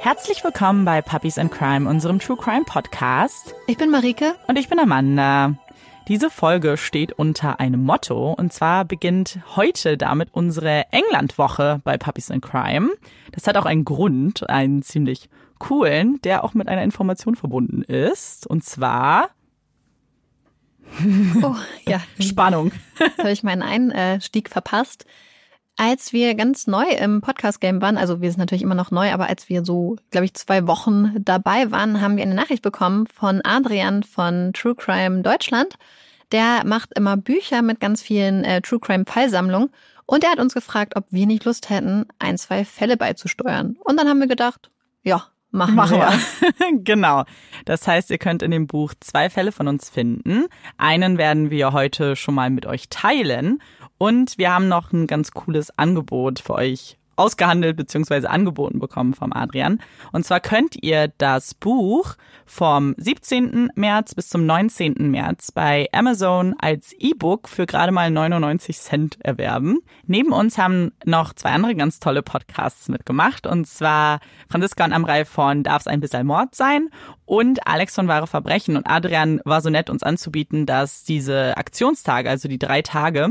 Herzlich willkommen bei Puppies and Crime, unserem True Crime Podcast. Ich bin Marike. Und ich bin Amanda. Diese Folge steht unter einem Motto und zwar beginnt heute damit unsere Englandwoche bei Puppies and Crime. Das hat auch einen Grund, einen ziemlich coolen, der auch mit einer Information verbunden ist. Und zwar Oh, ja. Spannung. Jetzt habe ich meinen Einstieg verpasst. Als wir ganz neu im Podcast-Game waren, also wir sind natürlich immer noch neu, aber als wir so, glaube ich, zwei Wochen dabei waren, haben wir eine Nachricht bekommen von Adrian von True Crime Deutschland. Der macht immer Bücher mit ganz vielen äh, True Crime Fallsammlungen und er hat uns gefragt, ob wir nicht Lust hätten, ein, zwei Fälle beizusteuern. Und dann haben wir gedacht, ja, machen, machen wir. wir. genau. Das heißt, ihr könnt in dem Buch zwei Fälle von uns finden. Einen werden wir heute schon mal mit euch teilen und wir haben noch ein ganz cooles Angebot für euch ausgehandelt bzw. angeboten bekommen vom Adrian. Und zwar könnt ihr das Buch vom 17. März bis zum 19. März bei Amazon als E-Book für gerade mal 99 Cent erwerben. Neben uns haben noch zwei andere ganz tolle Podcasts mitgemacht. Und zwar Franziska und Amrei von Darf's ein bisschen Mord sein und Alex von Wahre Verbrechen. Und Adrian war so nett, uns anzubieten, dass diese Aktionstage, also die drei Tage,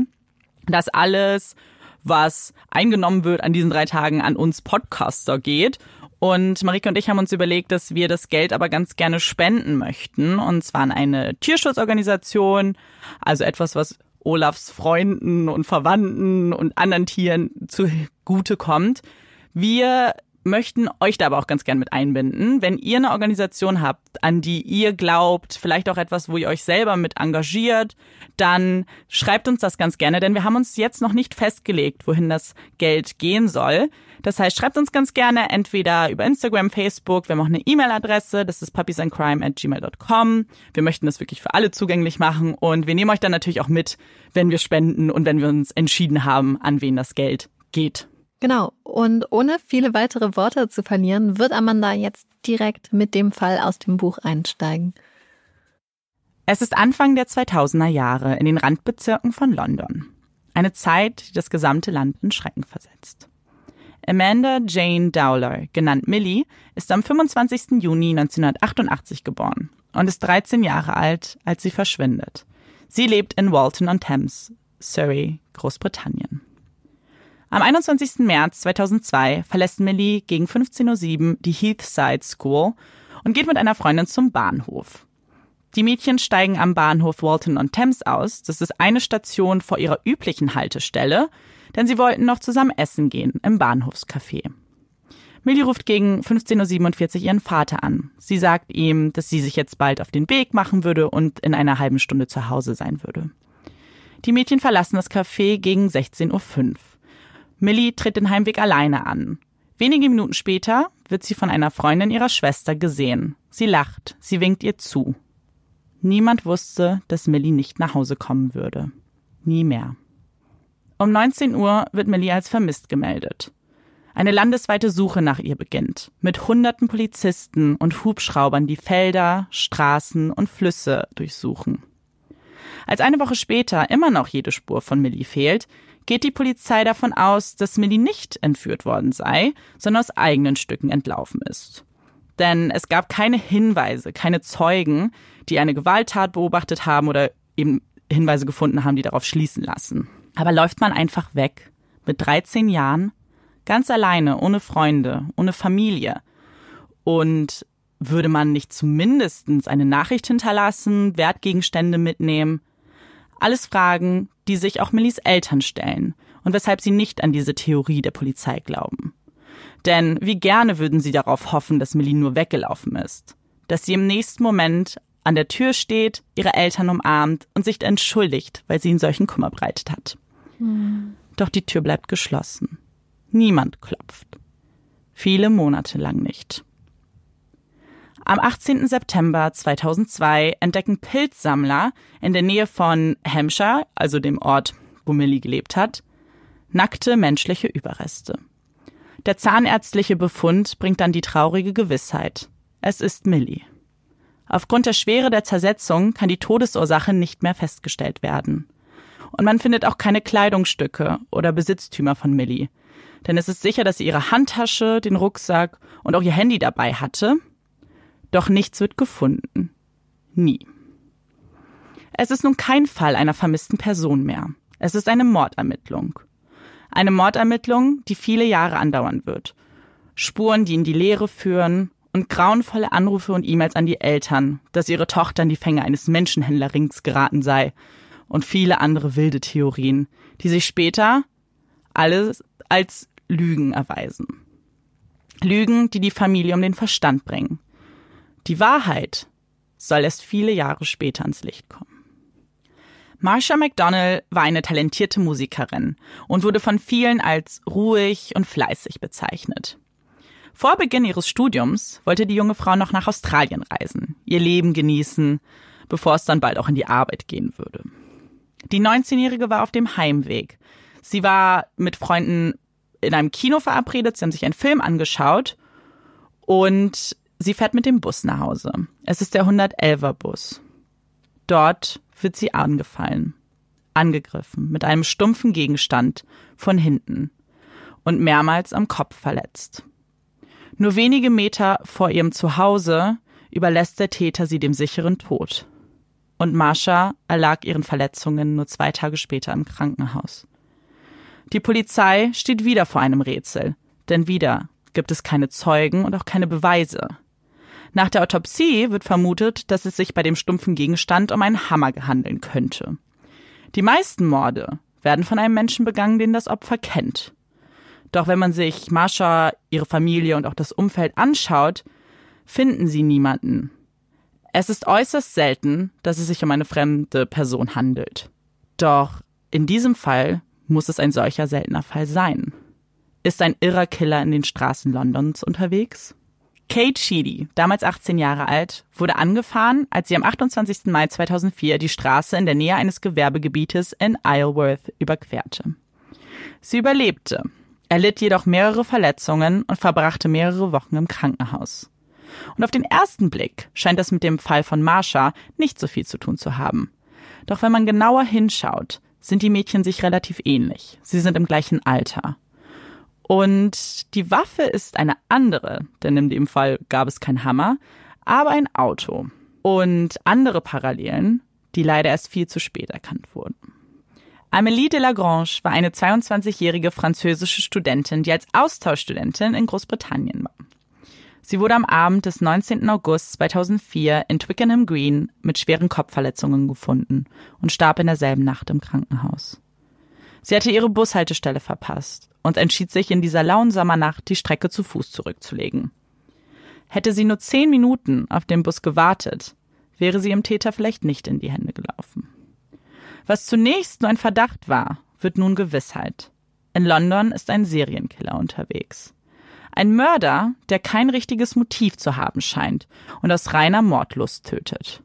dass alles, was eingenommen wird an diesen drei Tagen, an uns Podcaster geht. Und Marike und ich haben uns überlegt, dass wir das Geld aber ganz gerne spenden möchten. Und zwar an eine Tierschutzorganisation, also etwas, was Olafs Freunden und Verwandten und anderen Tieren zugute kommt. Wir möchten euch da aber auch ganz gern mit einbinden. Wenn ihr eine Organisation habt, an die ihr glaubt, vielleicht auch etwas, wo ihr euch selber mit engagiert, dann schreibt uns das ganz gerne, denn wir haben uns jetzt noch nicht festgelegt, wohin das Geld gehen soll. Das heißt, schreibt uns ganz gerne entweder über Instagram, Facebook, wir haben auch eine E-Mail-Adresse, das ist puppiesandcrime at gmail.com. Wir möchten das wirklich für alle zugänglich machen und wir nehmen euch dann natürlich auch mit, wenn wir spenden und wenn wir uns entschieden haben, an wen das Geld geht. Genau. Und ohne viele weitere Worte zu verlieren, wird Amanda jetzt direkt mit dem Fall aus dem Buch einsteigen. Es ist Anfang der 2000er Jahre in den Randbezirken von London. Eine Zeit, die das gesamte Land in Schrecken versetzt. Amanda Jane Dowler, genannt Millie, ist am 25. Juni 1988 geboren und ist 13 Jahre alt, als sie verschwindet. Sie lebt in Walton on Thames, Surrey, Großbritannien. Am 21. März 2002 verlässt Millie gegen 15.07 Uhr die Heathside School und geht mit einer Freundin zum Bahnhof. Die Mädchen steigen am Bahnhof Walton on Thames aus. Das ist eine Station vor ihrer üblichen Haltestelle, denn sie wollten noch zusammen essen gehen im Bahnhofscafé. Millie ruft gegen 15.47 Uhr ihren Vater an. Sie sagt ihm, dass sie sich jetzt bald auf den Weg machen würde und in einer halben Stunde zu Hause sein würde. Die Mädchen verlassen das Café gegen 16.05 Uhr. Millie tritt den Heimweg alleine an. Wenige Minuten später wird sie von einer Freundin ihrer Schwester gesehen. Sie lacht, sie winkt ihr zu. Niemand wusste, dass Millie nicht nach Hause kommen würde. Nie mehr. Um 19 Uhr wird Millie als vermisst gemeldet. Eine landesweite Suche nach ihr beginnt, mit hunderten Polizisten und Hubschraubern, die Felder, Straßen und Flüsse durchsuchen. Als eine Woche später immer noch jede Spur von Millie fehlt, geht die Polizei davon aus, dass Millie nicht entführt worden sei, sondern aus eigenen Stücken entlaufen ist. Denn es gab keine Hinweise, keine Zeugen, die eine Gewalttat beobachtet haben oder eben Hinweise gefunden haben, die darauf schließen lassen. Aber läuft man einfach weg, mit 13 Jahren, ganz alleine, ohne Freunde, ohne Familie, und würde man nicht zumindest eine Nachricht hinterlassen, Wertgegenstände mitnehmen, alles Fragen, die sich auch Millis Eltern stellen und weshalb sie nicht an diese Theorie der Polizei glauben. Denn wie gerne würden sie darauf hoffen, dass Millie nur weggelaufen ist, dass sie im nächsten Moment an der Tür steht, ihre Eltern umarmt und sich entschuldigt, weil sie ihnen solchen Kummer bereitet hat. Doch die Tür bleibt geschlossen. Niemand klopft. Viele Monate lang nicht. Am 18. September 2002 entdecken Pilzsammler in der Nähe von Hampshire, also dem Ort, wo Millie gelebt hat, nackte menschliche Überreste. Der zahnärztliche Befund bringt dann die traurige Gewissheit. Es ist Millie. Aufgrund der Schwere der Zersetzung kann die Todesursache nicht mehr festgestellt werden. Und man findet auch keine Kleidungsstücke oder Besitztümer von Millie. Denn es ist sicher, dass sie ihre Handtasche, den Rucksack und auch ihr Handy dabei hatte. Doch nichts wird gefunden. Nie. Es ist nun kein Fall einer vermissten Person mehr. Es ist eine Mordermittlung. Eine Mordermittlung, die viele Jahre andauern wird. Spuren, die in die Leere führen und grauenvolle Anrufe und E-Mails an die Eltern, dass ihre Tochter in die Fänge eines Menschenhändlerrings geraten sei und viele andere wilde Theorien, die sich später alles als Lügen erweisen. Lügen, die die Familie um den Verstand bringen. Die Wahrheit soll erst viele Jahre später ans Licht kommen. Marsha McDonnell war eine talentierte Musikerin und wurde von vielen als ruhig und fleißig bezeichnet. Vor Beginn ihres Studiums wollte die junge Frau noch nach Australien reisen, ihr Leben genießen, bevor es dann bald auch in die Arbeit gehen würde. Die 19-Jährige war auf dem Heimweg. Sie war mit Freunden in einem Kino verabredet, sie haben sich einen Film angeschaut und sie fährt mit dem Bus nach Hause. Es ist der 111er Bus. Dort wird sie angefallen, angegriffen mit einem stumpfen Gegenstand von hinten und mehrmals am Kopf verletzt. Nur wenige Meter vor ihrem Zuhause überlässt der Täter sie dem sicheren Tod. Und Marsha erlag ihren Verletzungen nur zwei Tage später im Krankenhaus. Die Polizei steht wieder vor einem Rätsel, denn wieder gibt es keine Zeugen und auch keine Beweise. Nach der Autopsie wird vermutet, dass es sich bei dem stumpfen Gegenstand um einen Hammer gehandeln könnte. Die meisten Morde werden von einem Menschen begangen, den das Opfer kennt. Doch wenn man sich Marsha, ihre Familie und auch das Umfeld anschaut, finden sie niemanden. Es ist äußerst selten, dass es sich um eine fremde Person handelt. Doch in diesem Fall muss es ein solcher seltener Fall sein. Ist ein irrer Killer in den Straßen Londons unterwegs? Kate Sheedy, damals 18 Jahre alt, wurde angefahren, als sie am 28. Mai 2004 die Straße in der Nähe eines Gewerbegebietes in Isleworth überquerte. Sie überlebte, erlitt jedoch mehrere Verletzungen und verbrachte mehrere Wochen im Krankenhaus. Und auf den ersten Blick scheint es mit dem Fall von Marsha nicht so viel zu tun zu haben. Doch wenn man genauer hinschaut, sind die Mädchen sich relativ ähnlich. Sie sind im gleichen Alter. Und die Waffe ist eine andere, denn in dem Fall gab es kein Hammer, aber ein Auto. Und andere Parallelen, die leider erst viel zu spät erkannt wurden. Amélie de Lagrange war eine 22-jährige französische Studentin, die als Austauschstudentin in Großbritannien war. Sie wurde am Abend des 19. August 2004 in Twickenham Green mit schweren Kopfverletzungen gefunden und starb in derselben Nacht im Krankenhaus. Sie hatte ihre Bushaltestelle verpasst und entschied sich in dieser lauen Sommernacht, die Strecke zu Fuß zurückzulegen. Hätte sie nur zehn Minuten auf den Bus gewartet, wäre sie im Täter vielleicht nicht in die Hände gelaufen. Was zunächst nur ein Verdacht war, wird nun Gewissheit. In London ist ein Serienkiller unterwegs. Ein Mörder, der kein richtiges Motiv zu haben scheint und aus reiner Mordlust tötet.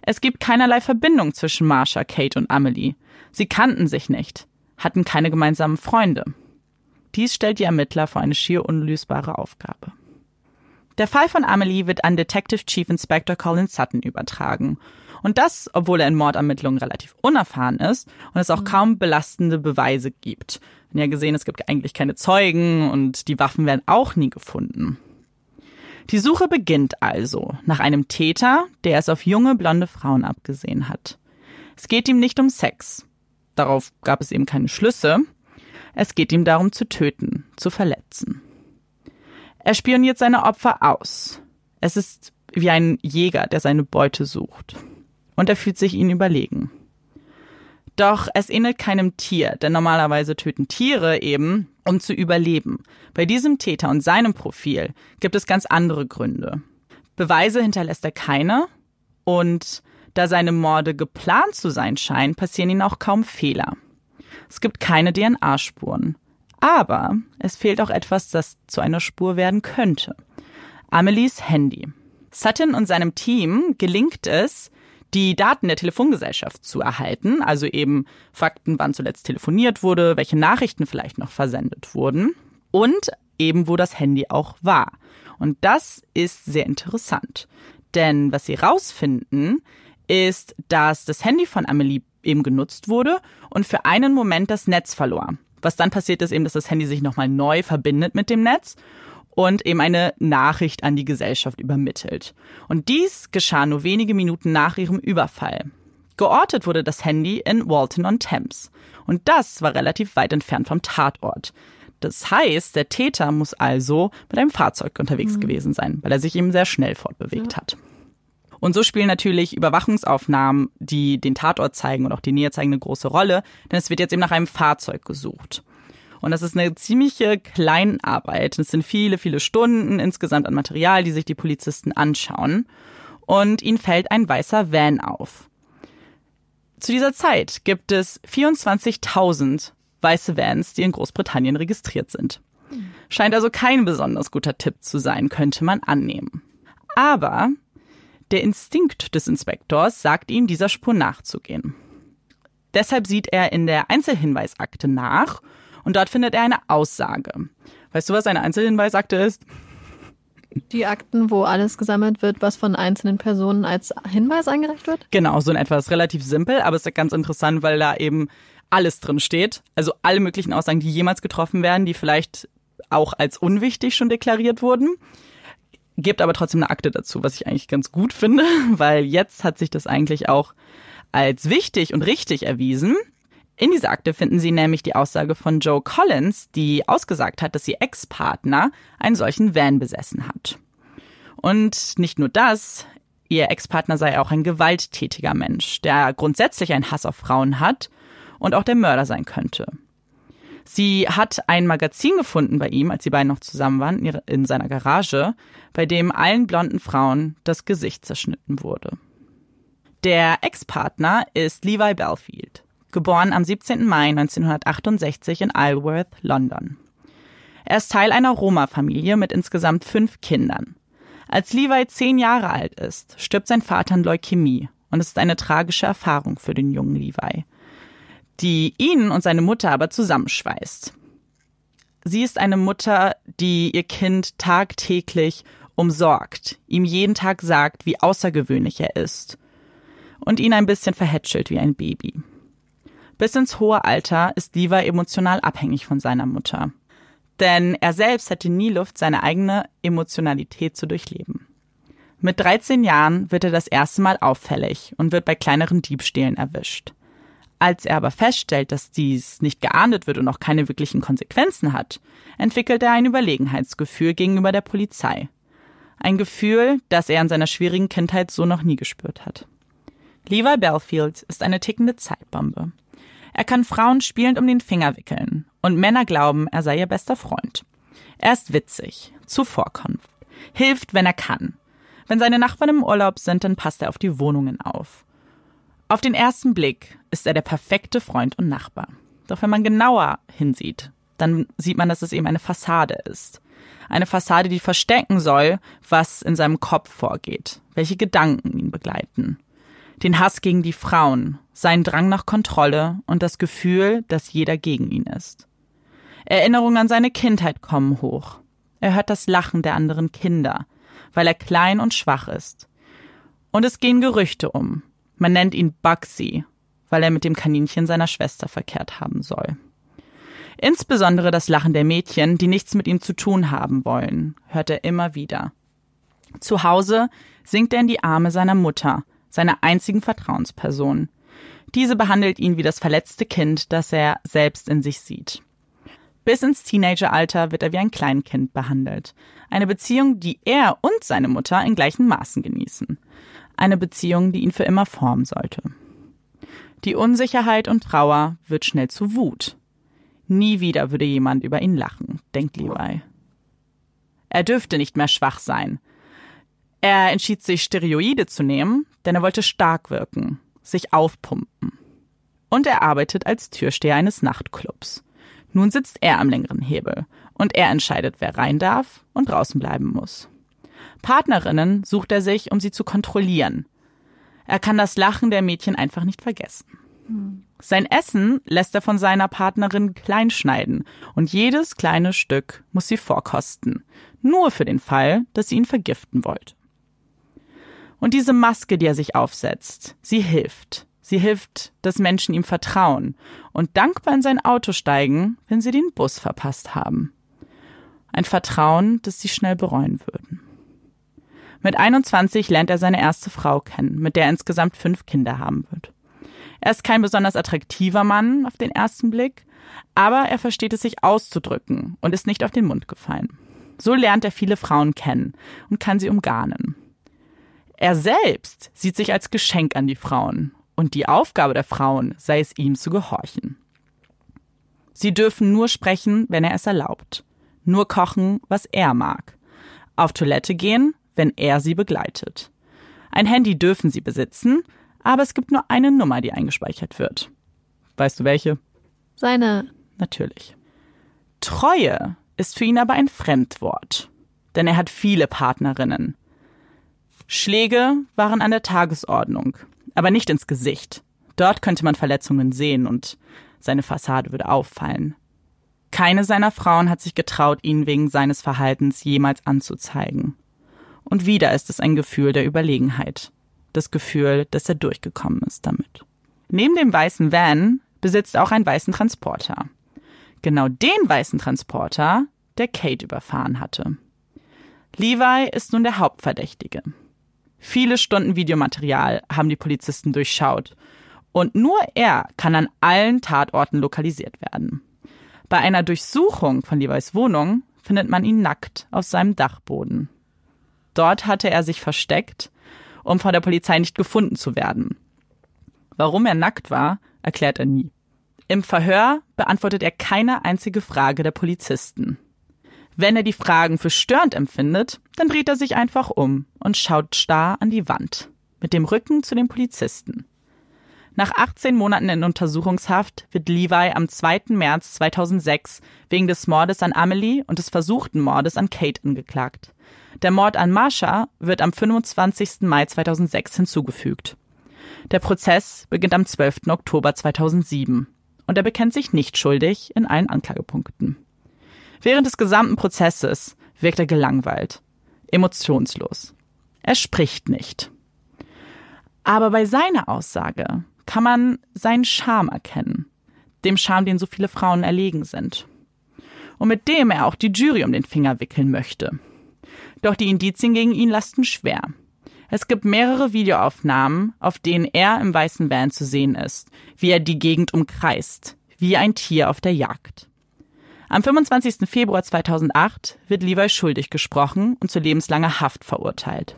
Es gibt keinerlei Verbindung zwischen Marsha, Kate und Amelie. Sie kannten sich nicht, hatten keine gemeinsamen Freunde. Dies stellt die Ermittler vor eine schier unlösbare Aufgabe. Der Fall von Amelie wird an Detective Chief Inspector Colin Sutton übertragen und das, obwohl er in Mordermittlungen relativ unerfahren ist und es auch mhm. kaum belastende Beweise gibt. Wir haben ja gesehen, es gibt eigentlich keine Zeugen und die Waffen werden auch nie gefunden. Die Suche beginnt also nach einem Täter, der es auf junge blonde Frauen abgesehen hat. Es geht ihm nicht um Sex. Darauf gab es eben keine Schlüsse. Es geht ihm darum zu töten, zu verletzen. Er spioniert seine Opfer aus. Es ist wie ein Jäger, der seine Beute sucht und er fühlt sich ihnen überlegen. Doch es ähnelt keinem Tier, denn normalerweise töten Tiere eben, um zu überleben. Bei diesem Täter und seinem Profil gibt es ganz andere Gründe. Beweise hinterlässt er keine und da seine Morde geplant zu sein scheinen, passieren ihnen auch kaum Fehler. Es gibt keine DNA-Spuren. Aber es fehlt auch etwas, das zu einer Spur werden könnte. Amelies Handy. Sutton und seinem Team gelingt es, die Daten der Telefongesellschaft zu erhalten, also eben Fakten, wann zuletzt telefoniert wurde, welche Nachrichten vielleicht noch versendet wurden und eben wo das Handy auch war. Und das ist sehr interessant, denn was sie rausfinden, ist, dass das Handy von Amelie eben genutzt wurde und für einen Moment das Netz verlor. Was dann passiert ist eben, dass das Handy sich nochmal neu verbindet mit dem Netz und eben eine Nachricht an die Gesellschaft übermittelt. Und dies geschah nur wenige Minuten nach ihrem Überfall. Geortet wurde das Handy in Walton on Thames. Und das war relativ weit entfernt vom Tatort. Das heißt, der Täter muss also mit einem Fahrzeug unterwegs mhm. gewesen sein, weil er sich eben sehr schnell fortbewegt ja. hat. Und so spielen natürlich Überwachungsaufnahmen, die den Tatort zeigen und auch die Nähe zeigen, eine große Rolle, denn es wird jetzt eben nach einem Fahrzeug gesucht. Und das ist eine ziemliche Kleinarbeit. Es sind viele, viele Stunden insgesamt an Material, die sich die Polizisten anschauen. Und ihnen fällt ein weißer Van auf. Zu dieser Zeit gibt es 24.000 weiße Vans, die in Großbritannien registriert sind. Scheint also kein besonders guter Tipp zu sein, könnte man annehmen. Aber der Instinkt des Inspektors sagt ihm, dieser Spur nachzugehen. Deshalb sieht er in der Einzelhinweisakte nach und dort findet er eine Aussage. Weißt du, was eine Einzelhinweisakte ist? Die Akten, wo alles gesammelt wird, was von einzelnen Personen als Hinweis eingereicht wird? Genau, so in etwa. Das ist relativ simpel, aber es ist ganz interessant, weil da eben alles drin steht. Also alle möglichen Aussagen, die jemals getroffen werden, die vielleicht auch als unwichtig schon deklariert wurden gibt aber trotzdem eine Akte dazu, was ich eigentlich ganz gut finde, weil jetzt hat sich das eigentlich auch als wichtig und richtig erwiesen. In dieser Akte finden Sie nämlich die Aussage von Joe Collins, die ausgesagt hat, dass ihr Ex-Partner einen solchen Van besessen hat. Und nicht nur das, ihr Ex-Partner sei auch ein gewalttätiger Mensch, der grundsätzlich einen Hass auf Frauen hat und auch der Mörder sein könnte. Sie hat ein Magazin gefunden bei ihm, als sie beiden noch zusammen waren, in seiner Garage, bei dem allen blonden Frauen das Gesicht zerschnitten wurde. Der Ex-Partner ist Levi Belfield, geboren am 17. Mai 1968 in Isleworth, London. Er ist Teil einer Roma-Familie mit insgesamt fünf Kindern. Als Levi zehn Jahre alt ist, stirbt sein Vater an Leukämie und es ist eine tragische Erfahrung für den jungen Levi die ihn und seine Mutter aber zusammenschweißt. Sie ist eine Mutter, die ihr Kind tagtäglich umsorgt, ihm jeden Tag sagt, wie außergewöhnlich er ist und ihn ein bisschen verhätschelt wie ein Baby. Bis ins hohe Alter ist Levi emotional abhängig von seiner Mutter. Denn er selbst hätte nie Luft, seine eigene Emotionalität zu durchleben. Mit 13 Jahren wird er das erste Mal auffällig und wird bei kleineren Diebstählen erwischt. Als er aber feststellt, dass dies nicht geahndet wird und auch keine wirklichen Konsequenzen hat, entwickelt er ein Überlegenheitsgefühl gegenüber der Polizei. Ein Gefühl, das er in seiner schwierigen Kindheit so noch nie gespürt hat. Levi Belfield ist eine tickende Zeitbombe. Er kann Frauen spielend um den Finger wickeln und Männer glauben, er sei ihr bester Freund. Er ist witzig, zuvorkommt, hilft, wenn er kann. Wenn seine Nachbarn im Urlaub sind, dann passt er auf die Wohnungen auf. Auf den ersten Blick ist er der perfekte Freund und Nachbar. Doch wenn man genauer hinsieht, dann sieht man, dass es eben eine Fassade ist. Eine Fassade, die verstecken soll, was in seinem Kopf vorgeht, welche Gedanken ihn begleiten. Den Hass gegen die Frauen, seinen Drang nach Kontrolle und das Gefühl, dass jeder gegen ihn ist. Erinnerungen an seine Kindheit kommen hoch. Er hört das Lachen der anderen Kinder, weil er klein und schwach ist. Und es gehen Gerüchte um, man nennt ihn Bugsy, weil er mit dem Kaninchen seiner Schwester verkehrt haben soll. Insbesondere das Lachen der Mädchen, die nichts mit ihm zu tun haben wollen, hört er immer wieder. Zu Hause sinkt er in die Arme seiner Mutter, seiner einzigen Vertrauensperson. Diese behandelt ihn wie das verletzte Kind, das er selbst in sich sieht. Bis ins Teenageralter wird er wie ein Kleinkind behandelt. Eine Beziehung, die er und seine Mutter in gleichen Maßen genießen eine Beziehung, die ihn für immer formen sollte. Die Unsicherheit und Trauer wird schnell zu Wut. Nie wieder würde jemand über ihn lachen, denkt Levi. Er dürfte nicht mehr schwach sein. Er entschied sich, Steroide zu nehmen, denn er wollte stark wirken, sich aufpumpen. Und er arbeitet als Türsteher eines Nachtclubs. Nun sitzt er am längeren Hebel und er entscheidet, wer rein darf und draußen bleiben muss. Partnerinnen sucht er sich, um sie zu kontrollieren. Er kann das Lachen der Mädchen einfach nicht vergessen. Sein Essen lässt er von seiner Partnerin kleinschneiden und jedes kleine Stück muss sie vorkosten, nur für den Fall, dass sie ihn vergiften wollte. Und diese Maske, die er sich aufsetzt, sie hilft. Sie hilft, dass Menschen ihm vertrauen und dankbar in sein Auto steigen, wenn sie den Bus verpasst haben. Ein Vertrauen, das sie schnell bereuen würden. Mit 21 lernt er seine erste Frau kennen, mit der er insgesamt fünf Kinder haben wird. Er ist kein besonders attraktiver Mann auf den ersten Blick, aber er versteht es sich auszudrücken und ist nicht auf den Mund gefallen. So lernt er viele Frauen kennen und kann sie umgarnen. Er selbst sieht sich als Geschenk an die Frauen und die Aufgabe der Frauen sei es ihm zu gehorchen. Sie dürfen nur sprechen, wenn er es erlaubt, nur kochen, was er mag, auf Toilette gehen, wenn er sie begleitet. Ein Handy dürfen sie besitzen, aber es gibt nur eine Nummer, die eingespeichert wird. Weißt du welche? Seine. Natürlich. Treue ist für ihn aber ein Fremdwort, denn er hat viele Partnerinnen. Schläge waren an der Tagesordnung, aber nicht ins Gesicht. Dort könnte man Verletzungen sehen und seine Fassade würde auffallen. Keine seiner Frauen hat sich getraut, ihn wegen seines Verhaltens jemals anzuzeigen. Und wieder ist es ein Gefühl der Überlegenheit. Das Gefühl, dass er durchgekommen ist damit. Neben dem weißen Van besitzt auch einen weißen Transporter. Genau den weißen Transporter, der Kate überfahren hatte. Levi ist nun der Hauptverdächtige. Viele Stunden Videomaterial haben die Polizisten durchschaut. Und nur er kann an allen Tatorten lokalisiert werden. Bei einer Durchsuchung von Levis Wohnung findet man ihn nackt auf seinem Dachboden. Dort hatte er sich versteckt, um von der Polizei nicht gefunden zu werden. Warum er nackt war, erklärt er nie. Im Verhör beantwortet er keine einzige Frage der Polizisten. Wenn er die Fragen für störend empfindet, dann dreht er sich einfach um und schaut starr an die Wand, mit dem Rücken zu den Polizisten. Nach 18 Monaten in Untersuchungshaft wird Levi am 2. März 2006 wegen des Mordes an Amelie und des versuchten Mordes an Kate angeklagt. Der Mord an Marsha wird am 25. Mai 2006 hinzugefügt. Der Prozess beginnt am 12. Oktober 2007 und er bekennt sich nicht schuldig in allen Anklagepunkten. Während des gesamten Prozesses wirkt er gelangweilt, emotionslos. Er spricht nicht. Aber bei seiner Aussage kann man seinen Charme erkennen, dem Charme, den so viele Frauen erlegen sind. Und mit dem er auch die Jury um den Finger wickeln möchte. Doch die Indizien gegen ihn lasten schwer. Es gibt mehrere Videoaufnahmen, auf denen er im weißen Van zu sehen ist, wie er die Gegend umkreist, wie ein Tier auf der Jagd. Am 25. Februar 2008 wird Levi schuldig gesprochen und zu lebenslanger Haft verurteilt.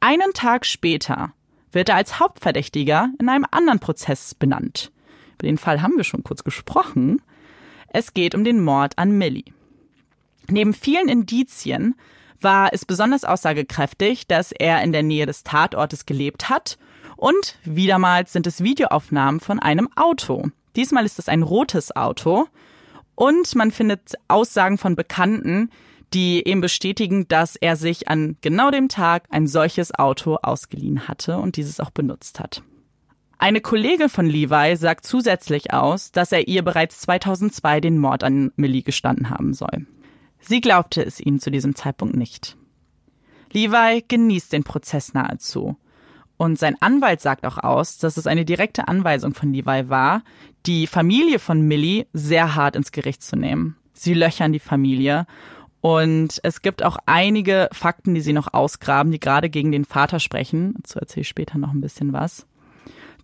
Einen Tag später wird er als Hauptverdächtiger in einem anderen Prozess benannt. Über den Fall haben wir schon kurz gesprochen. Es geht um den Mord an Millie. Neben vielen Indizien war es besonders aussagekräftig, dass er in der Nähe des Tatortes gelebt hat und wiedermals sind es Videoaufnahmen von einem Auto. Diesmal ist es ein rotes Auto und man findet Aussagen von Bekannten, die eben bestätigen, dass er sich an genau dem Tag ein solches Auto ausgeliehen hatte und dieses auch benutzt hat. Eine Kollegin von Levi sagt zusätzlich aus, dass er ihr bereits 2002 den Mord an Millie gestanden haben soll. Sie glaubte es ihm zu diesem Zeitpunkt nicht. Levi genießt den Prozess nahezu. Und sein Anwalt sagt auch aus, dass es eine direkte Anweisung von Levi war, die Familie von Millie sehr hart ins Gericht zu nehmen. Sie löchern die Familie. Und es gibt auch einige Fakten, die sie noch ausgraben, die gerade gegen den Vater sprechen. Dazu erzähle ich später noch ein bisschen was.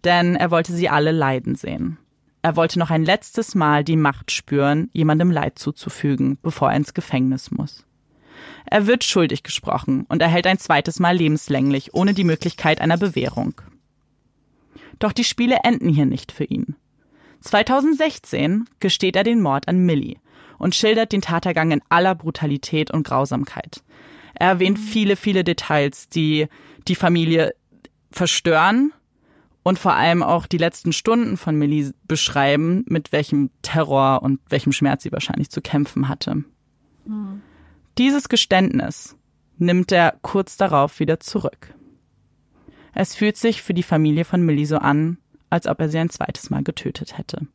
Denn er wollte sie alle leiden sehen. Er wollte noch ein letztes Mal die Macht spüren, jemandem Leid zuzufügen, bevor er ins Gefängnis muss. Er wird schuldig gesprochen und erhält ein zweites Mal lebenslänglich, ohne die Möglichkeit einer Bewährung. Doch die Spiele enden hier nicht für ihn. 2016 gesteht er den Mord an Millie und schildert den Tatergang in aller Brutalität und Grausamkeit. Er erwähnt viele, viele Details, die die Familie verstören und vor allem auch die letzten Stunden von Millie beschreiben, mit welchem Terror und welchem Schmerz sie wahrscheinlich zu kämpfen hatte. Mhm. Dieses Geständnis nimmt er kurz darauf wieder zurück. Es fühlt sich für die Familie von Millie so an, als ob er sie ein zweites Mal getötet hätte.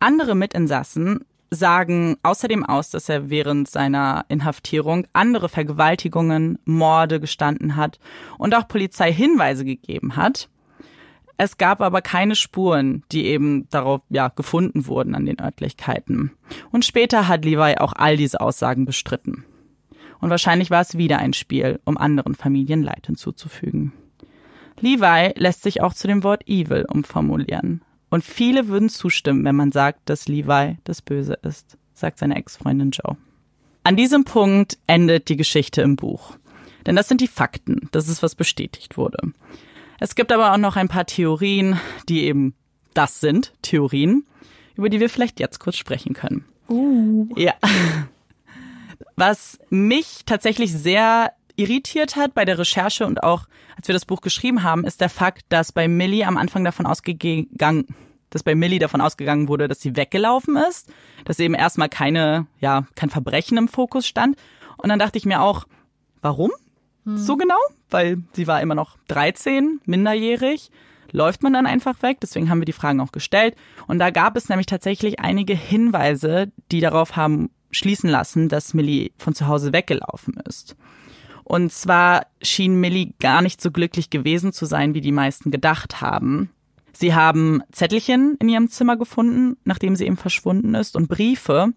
Andere Mitinsassen sagen außerdem aus, dass er während seiner Inhaftierung andere Vergewaltigungen, Morde gestanden hat und auch Polizei Hinweise gegeben hat, Es gab aber keine Spuren, die eben darauf ja gefunden wurden an den Örtlichkeiten. Und später hat Levi auch all diese Aussagen bestritten. Und wahrscheinlich war es wieder ein Spiel, um anderen Familien Leid hinzuzufügen. Levi lässt sich auch zu dem Wort evil umformulieren. Und viele würden zustimmen, wenn man sagt, dass Levi das Böse ist, sagt seine Ex-Freundin Joe. An diesem Punkt endet die Geschichte im Buch. Denn das sind die Fakten, das ist, was bestätigt wurde. Es gibt aber auch noch ein paar Theorien, die eben das sind, Theorien, über die wir vielleicht jetzt kurz sprechen können. Uh. Ja. Was mich tatsächlich sehr irritiert hat bei der Recherche und auch als wir das Buch geschrieben haben, ist der Fakt, dass bei Millie am Anfang davon ausgegangen, dass bei Millie davon ausgegangen wurde, dass sie weggelaufen ist, dass eben erstmal keine, ja, kein Verbrechen im Fokus stand. Und dann dachte ich mir auch, warum? Hm. So genau? Weil sie war immer noch 13, minderjährig. Läuft man dann einfach weg? Deswegen haben wir die Fragen auch gestellt. Und da gab es nämlich tatsächlich einige Hinweise, die darauf haben schließen lassen, dass Millie von zu Hause weggelaufen ist. Und zwar schien Millie gar nicht so glücklich gewesen zu sein, wie die meisten gedacht haben. Sie haben Zettelchen in ihrem Zimmer gefunden, nachdem sie eben verschwunden ist, und Briefe.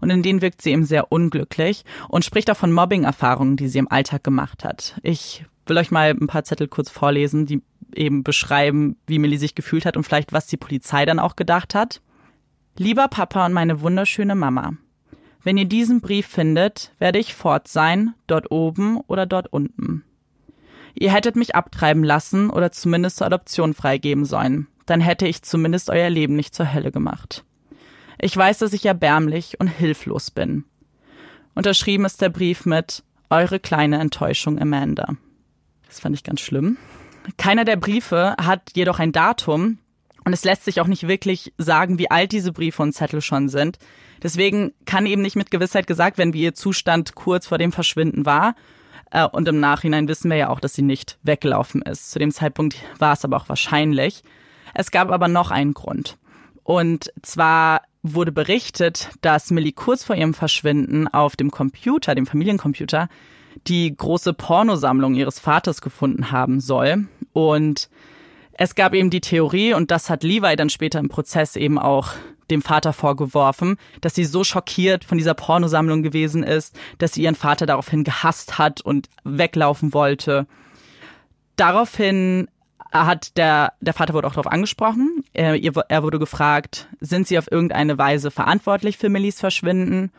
Und in denen wirkt sie eben sehr unglücklich und spricht auch von Mobbing-Erfahrungen, die sie im Alltag gemacht hat. Ich will euch mal ein paar Zettel kurz vorlesen, die eben beschreiben, wie Millie sich gefühlt hat und vielleicht, was die Polizei dann auch gedacht hat. Lieber Papa und meine wunderschöne Mama. Wenn ihr diesen Brief findet, werde ich fort sein, dort oben oder dort unten. Ihr hättet mich abtreiben lassen oder zumindest zur Adoption freigeben sollen. Dann hätte ich zumindest euer Leben nicht zur Hölle gemacht. Ich weiß, dass ich erbärmlich und hilflos bin. Unterschrieben ist der Brief mit Eure kleine Enttäuschung, Amanda. Das fand ich ganz schlimm. Keiner der Briefe hat jedoch ein Datum und es lässt sich auch nicht wirklich sagen, wie alt diese Briefe und Zettel schon sind. Deswegen kann eben nicht mit Gewissheit gesagt werden, wie ihr Zustand kurz vor dem Verschwinden war. Äh, und im Nachhinein wissen wir ja auch, dass sie nicht weggelaufen ist. Zu dem Zeitpunkt war es aber auch wahrscheinlich. Es gab aber noch einen Grund. Und zwar wurde berichtet, dass Millie kurz vor ihrem Verschwinden auf dem Computer, dem Familiencomputer, die große Pornosammlung ihres Vaters gefunden haben soll. Und es gab eben die Theorie, und das hat Levi dann später im Prozess eben auch dem Vater vorgeworfen, dass sie so schockiert von dieser Pornosammlung gewesen ist, dass sie ihren Vater daraufhin gehasst hat und weglaufen wollte. Daraufhin hat der, der Vater wurde auch darauf angesprochen. Er, er wurde gefragt, sind sie auf irgendeine Weise verantwortlich für Millies Verschwinden?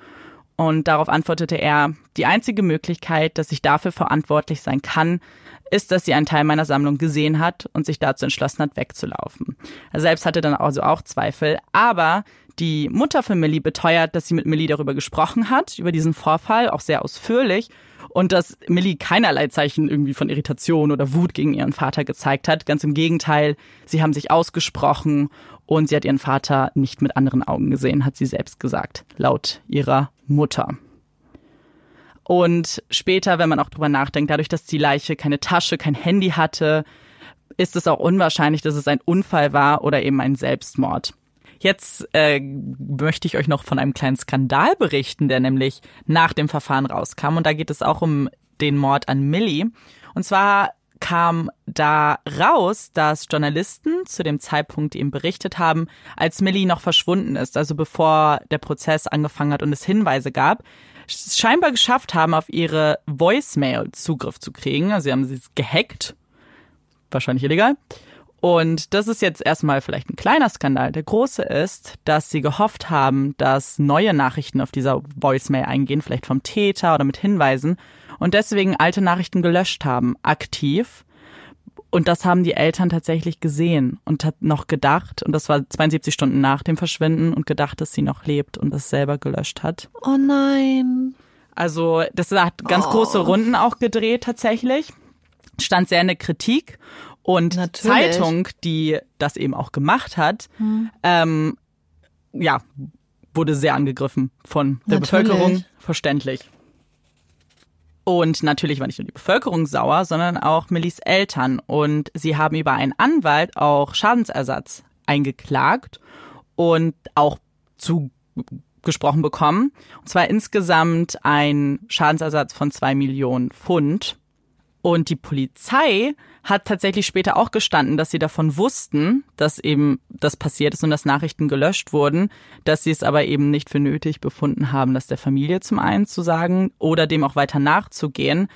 Und darauf antwortete er, die einzige Möglichkeit, dass ich dafür verantwortlich sein kann, ist, dass sie einen Teil meiner Sammlung gesehen hat und sich dazu entschlossen hat, wegzulaufen. Er selbst hatte dann also auch Zweifel, aber die Mutter von Millie beteuert, dass sie mit Millie darüber gesprochen hat, über diesen Vorfall, auch sehr ausführlich, und dass Millie keinerlei Zeichen irgendwie von Irritation oder Wut gegen ihren Vater gezeigt hat. Ganz im Gegenteil, sie haben sich ausgesprochen und sie hat ihren Vater nicht mit anderen Augen gesehen, hat sie selbst gesagt, laut ihrer Mutter. Und später, wenn man auch drüber nachdenkt, dadurch, dass die Leiche keine Tasche, kein Handy hatte, ist es auch unwahrscheinlich, dass es ein Unfall war oder eben ein Selbstmord. Jetzt äh, möchte ich euch noch von einem kleinen Skandal berichten, der nämlich nach dem Verfahren rauskam. Und da geht es auch um den Mord an Millie. Und zwar kam da raus, dass Journalisten zu dem Zeitpunkt eben berichtet haben, als Millie noch verschwunden ist, also bevor der Prozess angefangen hat und es Hinweise gab, scheinbar geschafft haben, auf ihre Voicemail Zugriff zu kriegen. Also sie haben sie gehackt. Wahrscheinlich illegal. Und das ist jetzt erstmal vielleicht ein kleiner Skandal. Der große ist, dass sie gehofft haben, dass neue Nachrichten auf dieser Voicemail eingehen, vielleicht vom Täter oder mit Hinweisen, und deswegen alte Nachrichten gelöscht haben, aktiv, und das haben die Eltern tatsächlich gesehen und hat noch gedacht, und das war 72 Stunden nach dem Verschwinden, und gedacht, dass sie noch lebt und es selber gelöscht hat. Oh nein. Also, das hat ganz oh. große Runden auch gedreht tatsächlich. Stand sehr in der Kritik. Und Natürlich. Zeitung, die das eben auch gemacht hat, hm. ähm, ja, wurde sehr angegriffen von der Natürlich. Bevölkerung. Verständlich. Und natürlich war nicht nur die Bevölkerung sauer, sondern auch Millis Eltern. Und sie haben über einen Anwalt auch Schadensersatz eingeklagt und auch zugesprochen bekommen. Und zwar insgesamt ein Schadensersatz von zwei Millionen Pfund. Und die Polizei hat tatsächlich später auch gestanden, dass sie davon wussten, dass eben das passiert ist und dass Nachrichten gelöscht wurden, dass sie es aber eben nicht für nötig befunden haben, das der Familie zum einen zu sagen oder dem auch weiter nachzugehen.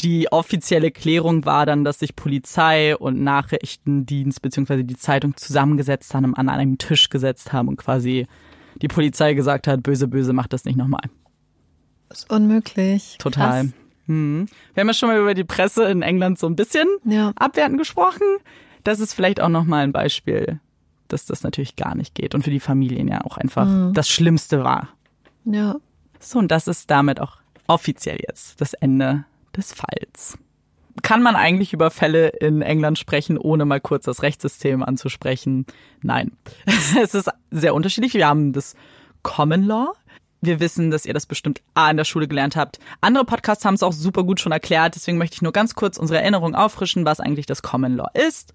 Die offizielle Klärung war dann, dass sich Polizei und Nachrichtendienst beziehungsweise die Zeitung zusammengesetzt haben, an einem Tisch gesetzt haben und quasi die Polizei gesagt hat, böse, böse, macht das nicht nochmal. Das ist unmöglich. Total. Krass. Hm. Wir haben ja schon mal über die Presse in England so ein bisschen ja. abwertend gesprochen. Das ist vielleicht auch nochmal ein Beispiel, dass das natürlich gar nicht geht und für die Familien ja auch einfach mhm. das Schlimmste war. Ja. So, und das ist damit auch offiziell jetzt das Ende des Falls. Kann man eigentlich über Fälle in England sprechen, ohne mal kurz das Rechtssystem anzusprechen? Nein. es ist sehr unterschiedlich. Wir haben das Common Law. Wir wissen, dass ihr das bestimmt A in der Schule gelernt habt. Andere Podcasts haben es auch super gut schon erklärt. Deswegen möchte ich nur ganz kurz unsere Erinnerung auffrischen, was eigentlich das Common Law ist.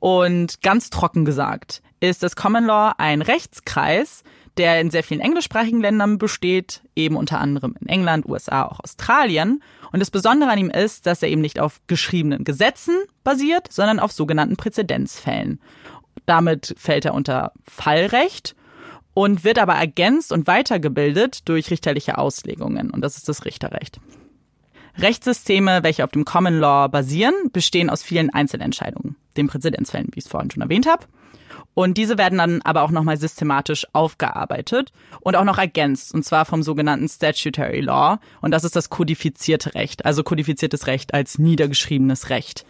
Und ganz trocken gesagt ist das Common Law ein Rechtskreis, der in sehr vielen englischsprachigen Ländern besteht, eben unter anderem in England, USA, auch Australien. Und das Besondere an ihm ist, dass er eben nicht auf geschriebenen Gesetzen basiert, sondern auf sogenannten Präzedenzfällen. Damit fällt er unter Fallrecht und wird aber ergänzt und weitergebildet durch richterliche Auslegungen. Und das ist das Richterrecht. Rechtssysteme, welche auf dem Common Law basieren, bestehen aus vielen Einzelentscheidungen, den Präzedenzfällen, wie ich es vorhin schon erwähnt habe. Und diese werden dann aber auch nochmal systematisch aufgearbeitet und auch noch ergänzt, und zwar vom sogenannten Statutory Law. Und das ist das kodifizierte Recht, also kodifiziertes Recht als niedergeschriebenes Recht.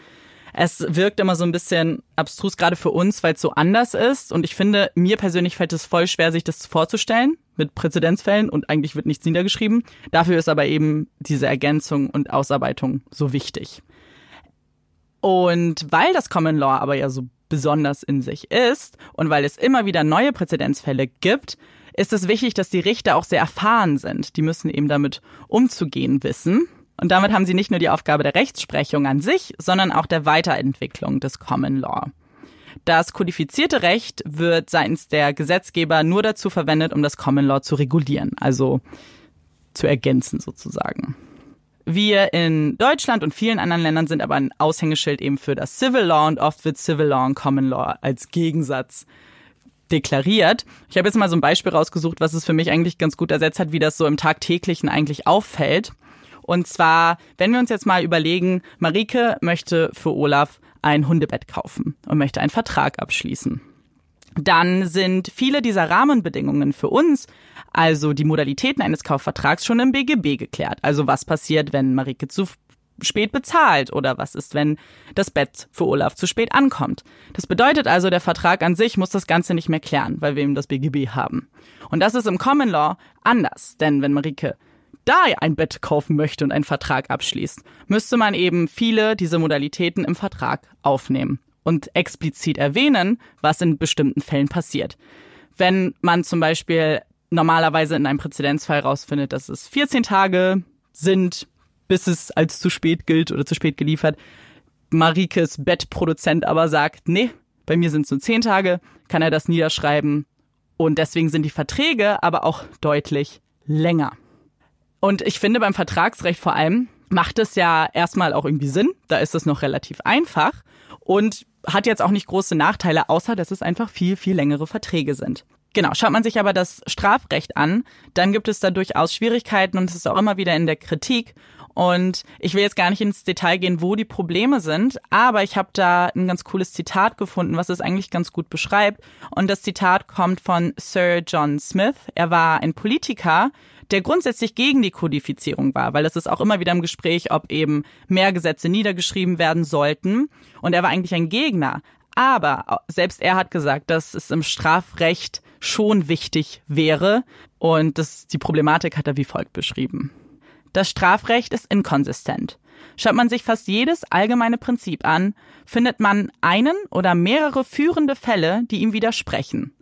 Es wirkt immer so ein bisschen abstrus, gerade für uns, weil es so anders ist. Und ich finde, mir persönlich fällt es voll schwer, sich das vorzustellen mit Präzedenzfällen und eigentlich wird nichts niedergeschrieben. Dafür ist aber eben diese Ergänzung und Ausarbeitung so wichtig. Und weil das Common Law aber ja so besonders in sich ist und weil es immer wieder neue Präzedenzfälle gibt, ist es wichtig, dass die Richter auch sehr erfahren sind. Die müssen eben damit umzugehen wissen. Und damit haben sie nicht nur die Aufgabe der Rechtsprechung an sich, sondern auch der Weiterentwicklung des Common Law. Das kodifizierte Recht wird seitens der Gesetzgeber nur dazu verwendet, um das Common Law zu regulieren, also zu ergänzen sozusagen. Wir in Deutschland und vielen anderen Ländern sind aber ein Aushängeschild eben für das Civil Law und oft wird Civil Law und Common Law als Gegensatz deklariert. Ich habe jetzt mal so ein Beispiel rausgesucht, was es für mich eigentlich ganz gut ersetzt hat, wie das so im Tagtäglichen eigentlich auffällt. Und zwar, wenn wir uns jetzt mal überlegen, Marike möchte für Olaf ein Hundebett kaufen und möchte einen Vertrag abschließen. Dann sind viele dieser Rahmenbedingungen für uns also die Modalitäten eines Kaufvertrags schon im BGB geklärt. Also was passiert, wenn Marike zu spät bezahlt oder was ist, wenn das Bett für Olaf zu spät ankommt. Das bedeutet also, der Vertrag an sich muss das Ganze nicht mehr klären, weil wir eben das BGB haben. Und das ist im Common Law anders, denn wenn Marike da ein Bett kaufen möchte und einen Vertrag abschließt, müsste man eben viele dieser Modalitäten im Vertrag aufnehmen und explizit erwähnen, was in bestimmten Fällen passiert. Wenn man zum Beispiel normalerweise in einem Präzedenzfall rausfindet, dass es 14 Tage sind, bis es als zu spät gilt oder zu spät geliefert. Marikes Bettproduzent aber sagt, nee, bei mir sind es nur 10 Tage, kann er das niederschreiben. Und deswegen sind die Verträge aber auch deutlich länger. Und ich finde beim Vertragsrecht vor allem macht es ja erstmal auch irgendwie Sinn. Da ist es noch relativ einfach und hat jetzt auch nicht große Nachteile, außer dass es einfach viel, viel längere Verträge sind. Genau, schaut man sich aber das Strafrecht an, dann gibt es da durchaus Schwierigkeiten und es ist auch immer wieder in der Kritik. Und ich will jetzt gar nicht ins Detail gehen, wo die Probleme sind, aber ich habe da ein ganz cooles Zitat gefunden, was es eigentlich ganz gut beschreibt. Und das Zitat kommt von Sir John Smith. Er war ein Politiker, der grundsätzlich gegen die Kodifizierung war, weil es ist auch immer wieder im Gespräch, ob eben mehr Gesetze niedergeschrieben werden sollten. Und er war eigentlich ein Gegner. Aber selbst er hat gesagt, dass es im Strafrecht schon wichtig wäre. Und das, die Problematik hat er wie folgt beschrieben. Das Strafrecht ist inkonsistent. Schaut man sich fast jedes allgemeine Prinzip an, findet man einen oder mehrere führende Fälle, die ihm widersprechen.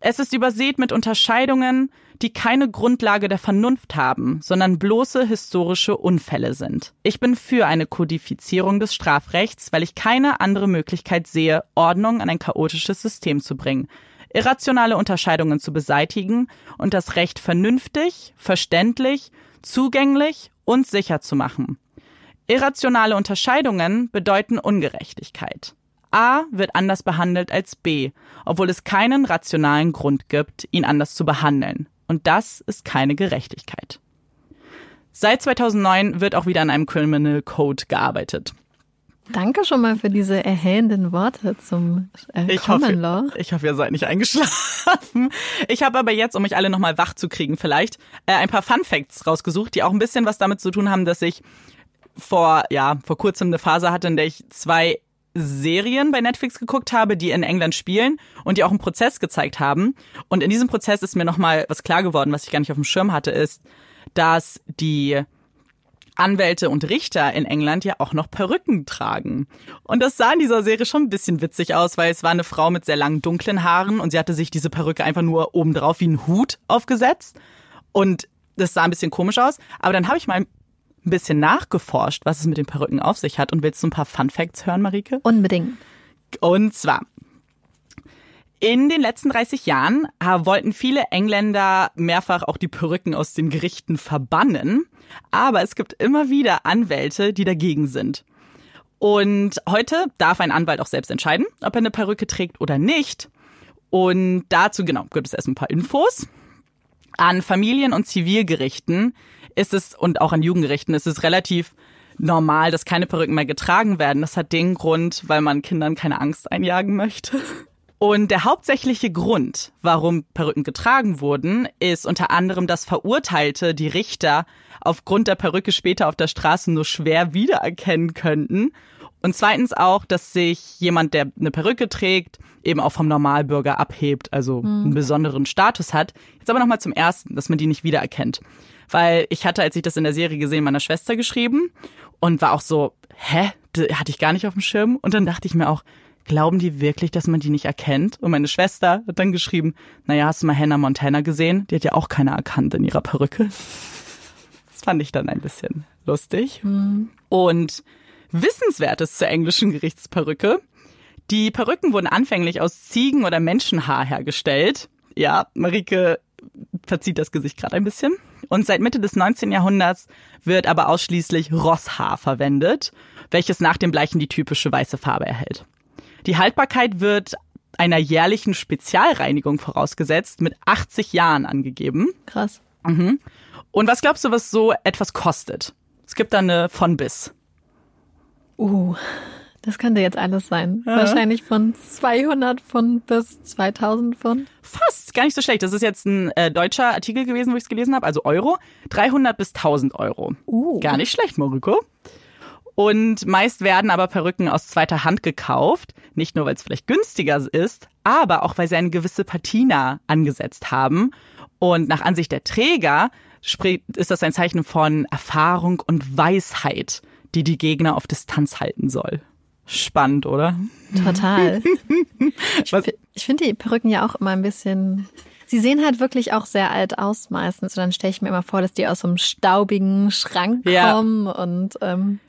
Es ist übersät mit Unterscheidungen, die keine Grundlage der Vernunft haben, sondern bloße historische Unfälle sind. Ich bin für eine Kodifizierung des Strafrechts, weil ich keine andere Möglichkeit sehe, Ordnung an ein chaotisches System zu bringen, irrationale Unterscheidungen zu beseitigen und das Recht vernünftig, verständlich, zugänglich und sicher zu machen. Irrationale Unterscheidungen bedeuten Ungerechtigkeit. A wird anders behandelt als B, obwohl es keinen rationalen Grund gibt, ihn anders zu behandeln. Und das ist keine Gerechtigkeit. Seit 2009 wird auch wieder an einem Criminal Code gearbeitet. Danke schon mal für diese erhellenden Worte zum äh, Ich Common hoffe, Law. ich hoffe, ihr seid nicht eingeschlafen. Ich habe aber jetzt, um mich alle nochmal wach zu kriegen vielleicht, äh, ein paar Fun Facts rausgesucht, die auch ein bisschen was damit zu tun haben, dass ich vor, ja, vor kurzem eine Phase hatte, in der ich zwei Serien bei Netflix geguckt habe, die in England spielen und die auch einen Prozess gezeigt haben. Und in diesem Prozess ist mir nochmal was klar geworden, was ich gar nicht auf dem Schirm hatte, ist, dass die Anwälte und Richter in England ja auch noch Perücken tragen. Und das sah in dieser Serie schon ein bisschen witzig aus, weil es war eine Frau mit sehr langen dunklen Haaren und sie hatte sich diese Perücke einfach nur obendrauf wie ein Hut aufgesetzt. Und das sah ein bisschen komisch aus. Aber dann habe ich mal ein bisschen nachgeforscht, was es mit den Perücken auf sich hat. Und willst du ein paar Fun Facts hören, Marike? Unbedingt. Und zwar, in den letzten 30 Jahren äh, wollten viele Engländer mehrfach auch die Perücken aus den Gerichten verbannen. Aber es gibt immer wieder Anwälte, die dagegen sind. Und heute darf ein Anwalt auch selbst entscheiden, ob er eine Perücke trägt oder nicht. Und dazu, genau, gibt es erst ein paar Infos. An Familien- und Zivilgerichten ist es, und auch an Jugendgerichten, ist es relativ normal, dass keine Perücken mehr getragen werden. Das hat den Grund, weil man Kindern keine Angst einjagen möchte. Und der hauptsächliche Grund, warum Perücken getragen wurden, ist unter anderem, dass Verurteilte die Richter aufgrund der Perücke später auf der Straße nur schwer wiedererkennen könnten. Und zweitens auch, dass sich jemand, der eine Perücke trägt, eben auch vom Normalbürger abhebt, also einen besonderen Status hat. Jetzt aber nochmal zum Ersten, dass man die nicht wiedererkennt. Weil ich hatte, als ich das in der Serie gesehen, meiner Schwester geschrieben und war auch so, hä? Das hatte ich gar nicht auf dem Schirm. Und dann dachte ich mir auch, glauben die wirklich, dass man die nicht erkennt? Und meine Schwester hat dann geschrieben, naja, hast du mal Hannah Montana gesehen? Die hat ja auch keiner erkannt in ihrer Perücke. Das fand ich dann ein bisschen lustig. Und Wissenswertes zur englischen Gerichtsperücke. Die Perücken wurden anfänglich aus Ziegen- oder Menschenhaar hergestellt. Ja, Marike verzieht das Gesicht gerade ein bisschen. Und seit Mitte des 19. Jahrhunderts wird aber ausschließlich Rosshaar verwendet, welches nach dem Bleichen die typische weiße Farbe erhält. Die Haltbarkeit wird einer jährlichen Spezialreinigung vorausgesetzt, mit 80 Jahren angegeben. Krass. Und was glaubst du, was so etwas kostet? Es gibt da eine von bis. Uh, das könnte jetzt alles sein. Wahrscheinlich von 200 Pfund bis 2000 Pfund. Fast, gar nicht so schlecht. Das ist jetzt ein äh, deutscher Artikel gewesen, wo ich es gelesen habe, also Euro. 300 bis 1000 Euro. Uh. Gar nicht schlecht, Moriko. Und meist werden aber Perücken aus zweiter Hand gekauft. Nicht nur, weil es vielleicht günstiger ist, aber auch, weil sie eine gewisse Patina angesetzt haben. Und nach Ansicht der Träger ist das ein Zeichen von Erfahrung und Weisheit, die die Gegner auf Distanz halten soll. Spannend, oder? Total. ich ich finde die Perücken ja auch immer ein bisschen. Sie sehen halt wirklich auch sehr alt aus meistens. Und dann stelle ich mir immer vor, dass die aus so einem staubigen Schrank Ja. kommen und ähm,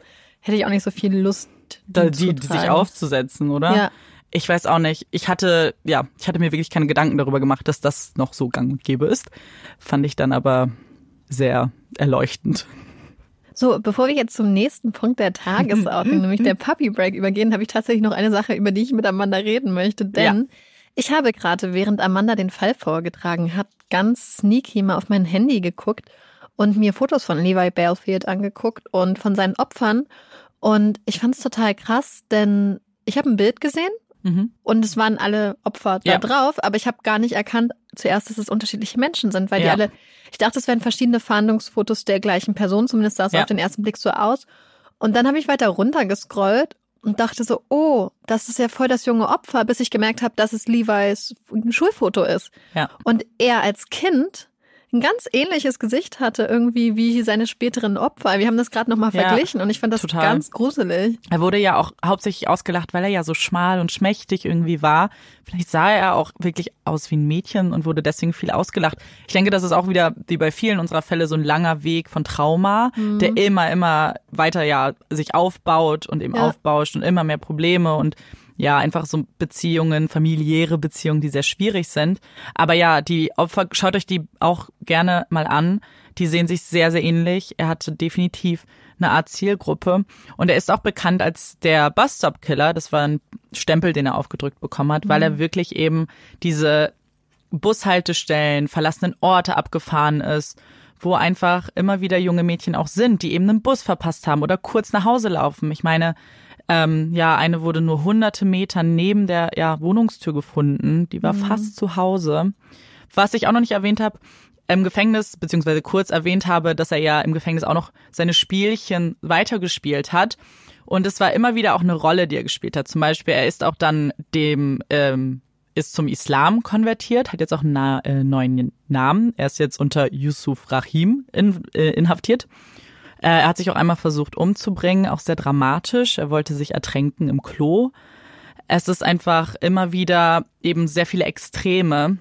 hätte ich auch nicht so viel Lust, die, da, die, sich aufzusetzen, oder? Ja. Ich weiß auch nicht. Ich hatte, ja, ich hatte mir wirklich keine Gedanken darüber gemacht, dass das noch so gang und gäbe ist. Fand ich dann aber sehr erleuchtend. So, bevor wir jetzt zum nächsten Punkt der Tagesordnung, nämlich der Puppy Break übergehen, habe ich tatsächlich noch eine Sache, über die ich mit Amanda reden möchte. Denn ich habe gerade, während Amanda den Fall vorgetragen hat, ganz sneaky mal auf mein Handy geguckt und mir Fotos von Levi Balefield angeguckt und von seinen Opfern. Und ich fand es total krass, denn ich habe ein Bild gesehen Mhm. und es waren alle Opfer da Ja. drauf, aber ich habe gar nicht erkannt zuerst, dass es unterschiedliche Menschen sind, weil die Ja. alle, ich dachte, es wären verschiedene Fahndungsfotos der gleichen Person, zumindest sah es Ja. auf den ersten Blick so aus. Und dann habe ich weiter runtergescrollt und dachte so, oh, das ist ja voll das junge Opfer, bis ich gemerkt habe, dass es Levi's Schulfoto ist. Ja. Und er als Kind ein ganz ähnliches Gesicht hatte irgendwie wie seine späteren Opfer. Wir haben das gerade nochmal Ja, verglichen und ich fand das total. ganz gruselig. Er wurde ja auch hauptsächlich ausgelacht, weil er ja so schmal und schmächtig irgendwie war. Vielleicht sah er auch wirklich aus wie ein Mädchen und wurde deswegen viel ausgelacht. Ich denke, das ist auch wieder, wie bei vielen unserer Fälle, so ein langer Weg von Trauma, der immer, immer weiter ja sich aufbaut und eben Ja. aufbauscht und immer mehr Probleme und ja, einfach so Beziehungen, familiäre Beziehungen, die sehr schwierig sind. Aber ja, die Opfer, schaut euch die auch gerne mal an. Die sehen sich sehr, sehr ähnlich. Er hatte definitiv eine Art Zielgruppe. Und er ist auch bekannt als der Bus-Stop-Killer. Das war ein Stempel, den er aufgedrückt bekommen hat, mhm. weil er wirklich eben diese Bushaltestellen, verlassenen Orte abgefahren ist, wo einfach immer wieder junge Mädchen auch sind, die eben einen Bus verpasst haben oder kurz nach Hause laufen. Ich meine, ähm, ja, eine wurde nur hunderte Meter neben der ja, Wohnungstür gefunden. Die war mhm. fast zu Hause. Was ich auch noch nicht erwähnt habe, im Gefängnis, beziehungsweise kurz erwähnt habe, dass er ja im Gefängnis auch noch seine Spielchen weitergespielt hat. Und es war immer wieder auch eine Rolle, die er gespielt hat. Zum Beispiel, er ist auch dann dem, ähm, ist zum Islam konvertiert, hat jetzt auch einen na äh, neuen Namen. Er ist jetzt unter Yusuf Rahim in, äh, inhaftiert. Äh, er hat sich auch einmal versucht umzubringen, auch sehr dramatisch. Er wollte sich ertränken im Klo. Es ist einfach immer wieder eben sehr viele Extreme,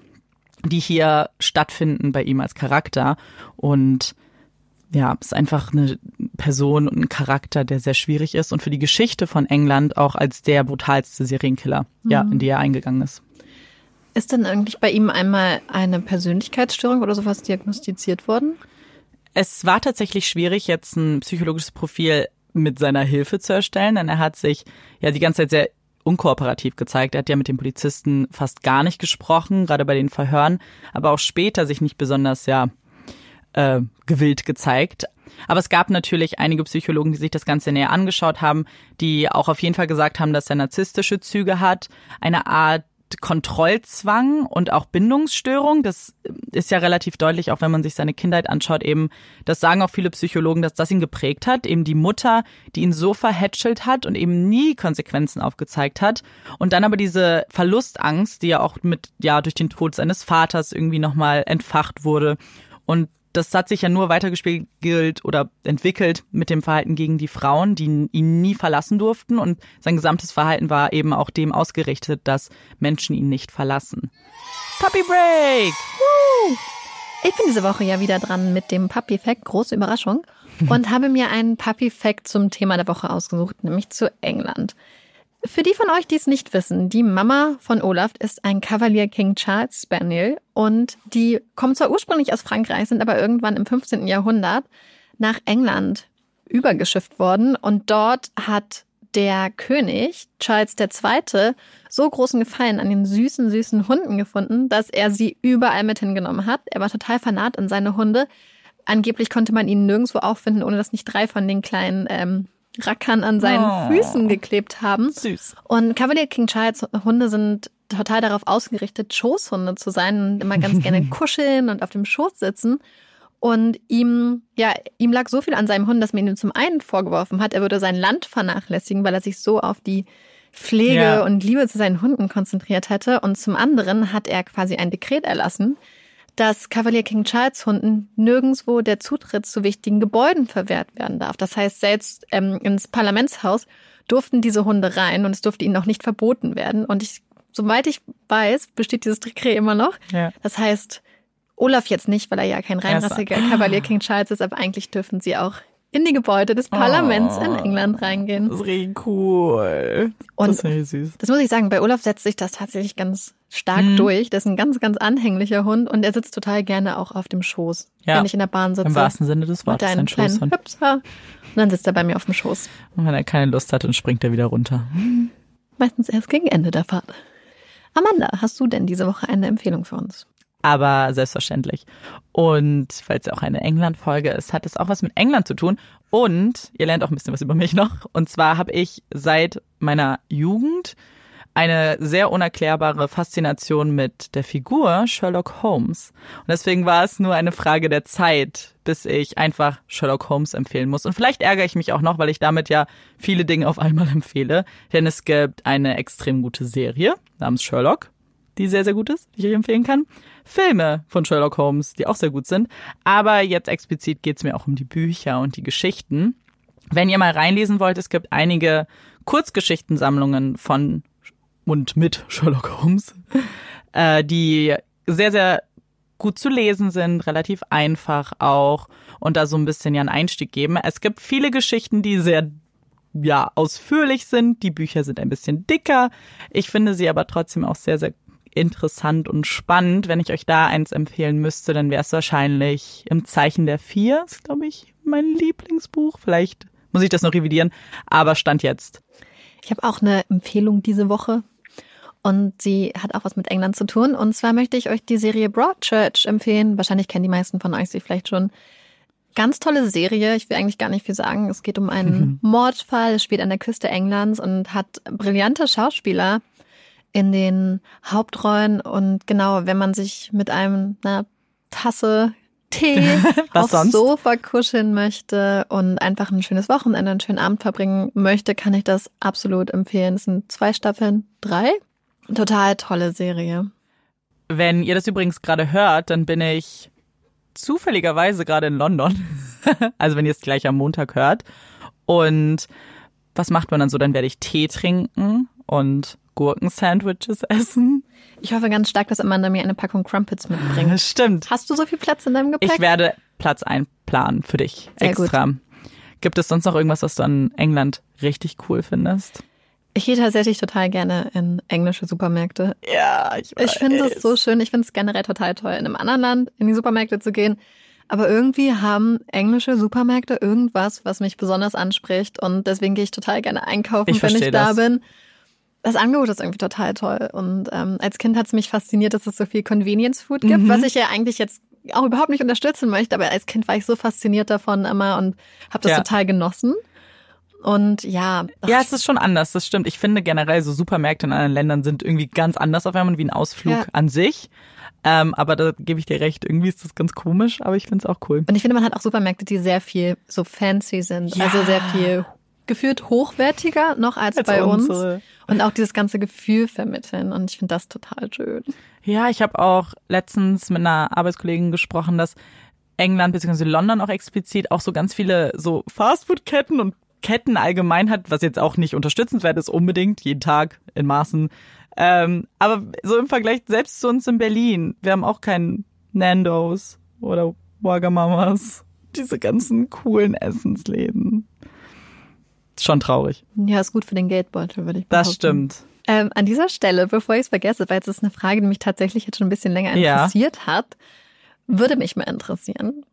die hier stattfinden bei ihm als Charakter. Und ja, ist einfach eine Person und ein Charakter, der sehr schwierig ist und für die Geschichte von England auch als der brutalste Serienkiller, mhm. ja, in die er eingegangen ist. Ist denn eigentlich bei ihm einmal eine Persönlichkeitsstörung oder sowas diagnostiziert worden? Es war tatsächlich schwierig, jetzt ein psychologisches Profil mit seiner Hilfe zu erstellen, denn er hat sich ja die ganze Zeit sehr unkooperativ gezeigt. Er hat ja mit den Polizisten fast gar nicht gesprochen, gerade bei den Verhören, aber auch später sich nicht besonders ja äh, gewillt gezeigt. Aber es gab natürlich einige Psychologen, die sich das Ganze näher angeschaut haben, die auch auf jeden Fall gesagt haben, dass er narzisstische Züge hat, eine Art Kontrollzwang und auch Bindungsstörung. Das ist ja relativ deutlich, auch wenn man sich seine Kindheit anschaut, eben, das sagen auch viele Psychologen, dass das ihn geprägt hat. Eben die Mutter, die ihn so verhätschelt hat und eben nie Konsequenzen aufgezeigt hat. Und dann aber diese Verlustangst, die ja auch mit, ja, durch den Tod seines Vaters irgendwie nochmal entfacht wurde. Und das hat sich ja nur weitergespiegelt oder entwickelt mit dem Verhalten gegen die Frauen, die ihn nie verlassen durften. Und sein gesamtes Verhalten war eben auch dem ausgerichtet, dass Menschen ihn nicht verlassen. Puppy Break! Woo! Ich bin diese Woche ja wieder dran mit dem Puppy Fact, große Überraschung, und habe mir einen Puppy Fact zum Thema der Woche ausgesucht, nämlich zu England. Für die von euch, die es nicht wissen, die Mama von Olaf ist ein Cavalier King Charles Spaniel und die kommen zwar ursprünglich aus Frankreich, sind aber irgendwann im 15. Jahrhundert nach England übergeschifft worden und dort hat der König Charles II. so großen Gefallen an den süßen, süßen Hunden gefunden, dass er sie überall mit hingenommen hat. Er war total fanat in seine Hunde. Angeblich konnte man ihn nirgendwo auffinden, ohne dass nicht drei von den kleinen ähm, Rackern an seinen oh, Füßen geklebt haben. Süß. Und Cavalier King Charles Hunde sind total darauf ausgerichtet, Schoßhunde zu sein und immer ganz gerne kuscheln und auf dem Schoß sitzen. Und ihm, ja, ihm lag so viel an seinem Hund, dass man ihm zum einen vorgeworfen hat, er würde sein Land vernachlässigen, weil er sich so auf die Pflege ja. und Liebe zu seinen Hunden konzentriert hätte. Und zum anderen hat er quasi ein Dekret erlassen, dass Kavalier King Charles Hunden nirgendswo der Zutritt zu wichtigen Gebäuden verwehrt werden darf. Das heißt, selbst ähm, ins Parlamentshaus durften diese Hunde rein und es durfte ihnen auch nicht verboten werden. Und ich, soweit ich weiß, besteht dieses Dekret immer noch. Ja. Das heißt, Olaf jetzt nicht, weil er ja kein reinrassiger Kavalier King Charles ist, aber eigentlich dürfen sie auch in die Gebäude des Parlaments oh, in England reingehen. Das ist richtig cool. Und das ist süß. Das muss ich sagen, bei Olaf setzt sich das tatsächlich ganz stark mhm. durch. Der ist ein ganz, ganz anhänglicher Hund und er sitzt total gerne auch auf dem Schoß, ja. wenn ich in der Bahn sitze. Im wahrsten Sinne des Wortes. Einem kleinen Hüpser. Und dann sitzt er bei mir auf dem Schoß. Und wenn er keine Lust hat, dann springt er wieder runter. Meistens erst gegen Ende der Fahrt. Amanda, hast du denn diese Woche eine Empfehlung für uns? Aber selbstverständlich. Und weil es ja auch eine England-Folge ist, hat es auch was mit England zu tun. Und ihr lernt auch ein bisschen was über mich noch. Und zwar habe ich seit meiner Jugend eine sehr unerklärbare Faszination mit der Figur Sherlock Holmes. Und deswegen war es nur eine Frage der Zeit, bis ich einfach Sherlock Holmes empfehlen muss. Und vielleicht ärgere ich mich auch noch, weil ich damit ja viele Dinge auf einmal empfehle. Denn es gibt eine extrem gute Serie namens Sherlock, die sehr, sehr gut ist, die ich euch empfehlen kann. Filme von Sherlock Holmes, die auch sehr gut sind. Aber jetzt explizit geht es mir auch um die Bücher und die Geschichten. Wenn ihr mal reinlesen wollt, es gibt einige Kurzgeschichtensammlungen von und mit Sherlock Holmes, äh, die sehr, sehr gut zu lesen sind, relativ einfach auch und da so ein bisschen ja einen Einstieg geben. Es gibt viele Geschichten, die sehr ja ausführlich sind. Die Bücher sind ein bisschen dicker. Ich finde sie aber trotzdem auch sehr, sehr interessant und spannend. Wenn ich euch da eins empfehlen müsste, dann wäre es wahrscheinlich im Zeichen der Vier. Ist, glaube ich, mein Lieblingsbuch. Vielleicht muss ich das noch revidieren, aber stand jetzt. Ich habe auch eine Empfehlung diese Woche. Und sie hat auch was mit England zu tun. Und zwar möchte ich euch die Serie Broadchurch empfehlen. Wahrscheinlich kennen die meisten von euch sie vielleicht schon. Ganz tolle Serie. Ich will eigentlich gar nicht viel sagen. Es geht um einen Mordfall. Es spielt an der Küste Englands und hat brillante Schauspieler in den Hauptrollen. Und genau, wenn man sich mit einem einer Tasse Tee aufs sonst? Sofa kuscheln möchte und einfach ein schönes Wochenende, einen schönen Abend verbringen möchte, kann ich das absolut empfehlen. Es sind zwei Staffeln, drei. Total tolle Serie. Wenn ihr das übrigens gerade hört, dann bin ich zufälligerweise gerade in London. also wenn ihr es gleich am Montag hört. Und was macht man dann so? Dann werde ich Tee trinken und Gurkensandwiches essen. Ich hoffe ganz stark, dass Amanda mir eine Packung Crumpets mitbringt. Stimmt. Hast du so viel Platz in deinem Gepäck? Ich werde Platz einplanen für dich Sehr extra. Gut. Gibt es sonst noch irgendwas, was du an England richtig cool findest? Ich gehe tatsächlich total gerne in englische Supermärkte. Ja, ich weiß. Ich finde es so schön. Ich finde es generell total toll, in einem anderen Land in die Supermärkte zu gehen. Aber irgendwie haben englische Supermärkte irgendwas, was mich besonders anspricht. Und deswegen gehe ich total gerne einkaufen, ich wenn ich da das. bin. Das Angebot ist irgendwie total toll. Und ähm, als Kind hat es mich fasziniert, dass es so viel Convenience Food gibt, mhm. was ich ja eigentlich jetzt auch überhaupt nicht unterstützen möchte. Aber als Kind war ich so fasziniert davon immer und habe das ja. total genossen. Und ja. Ja, es ist schon anders, das stimmt. Ich finde generell so Supermärkte in anderen Ländern sind irgendwie ganz anders auf einmal wie ein Ausflug ja. an sich. Ähm, aber da gebe ich dir recht, irgendwie ist das ganz komisch, aber ich finde es auch cool. Und ich finde, man hat auch Supermärkte, die sehr viel so fancy sind. Ja. Also sehr viel gefühlt hochwertiger noch als, als bei unsere. uns. Und auch dieses ganze Gefühl vermitteln. Und ich finde das total schön. Ja, ich habe auch letztens mit einer Arbeitskollegin gesprochen, dass England bzw. London auch explizit auch so ganz viele so Fastfood-Ketten und Ketten allgemein hat, was jetzt auch nicht unterstützenswert ist unbedingt, jeden Tag in Maßen. Ähm, aber so im Vergleich selbst zu uns in Berlin, wir haben auch keinen Nandos oder Wagamamas. Diese ganzen coolen Essensläden. Schon traurig. Ja, ist gut für den Geldbeutel, würde ich behaupten. Das stimmt. Ähm, an dieser Stelle, bevor ich es vergesse, weil es ist eine Frage, die mich tatsächlich jetzt schon ein bisschen länger interessiert ja. hat, würde mich mal interessieren,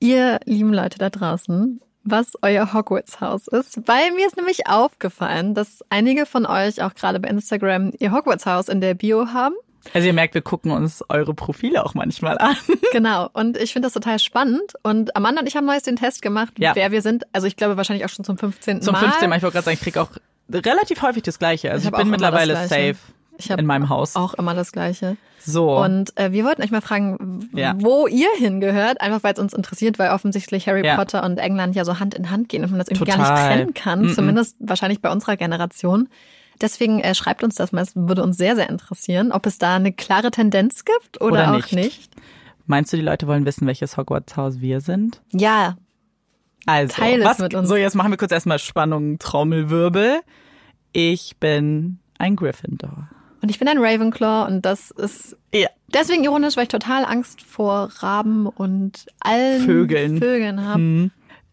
ihr lieben Leute da draußen, was euer Hogwarts-Haus ist, weil mir ist nämlich aufgefallen, dass einige von euch auch gerade bei Instagram ihr Hogwarts-Haus in der Bio haben. Also ihr merkt, wir gucken uns eure Profile auch manchmal an. Genau. Und ich finde das total spannend. Und Amanda und ich haben neues den Test gemacht, ja. wer wir sind. Also ich glaube wahrscheinlich auch schon zum 15. Zum 15. Mal. Ich wollte gerade sagen, ich kriege auch relativ häufig das Gleiche. Also ich, ich bin mittlerweile safe. Ich in meinem Haus. Auch immer das Gleiche. So. Und äh, wir wollten euch mal fragen, ja. wo ihr hingehört, einfach weil es uns interessiert, weil offensichtlich Harry ja. Potter und England ja so Hand in Hand gehen und man das irgendwie Total. gar nicht trennen kann, mm -mm. zumindest wahrscheinlich bei unserer Generation. Deswegen äh, schreibt uns das mal, es würde uns sehr, sehr interessieren, ob es da eine klare Tendenz gibt oder, oder auch nicht. Meinst du, die Leute wollen wissen, welches Hogwarts-Haus wir sind? Ja. Also, Teil was, mit uns. so jetzt machen wir kurz erstmal Spannung, Trommelwirbel. Ich bin ein Gryffindor. Und ich bin ein Ravenclaw und das ist ja. deswegen ironisch, weil ich total Angst vor Raben und allen Vögeln, Vögeln habe. Hm.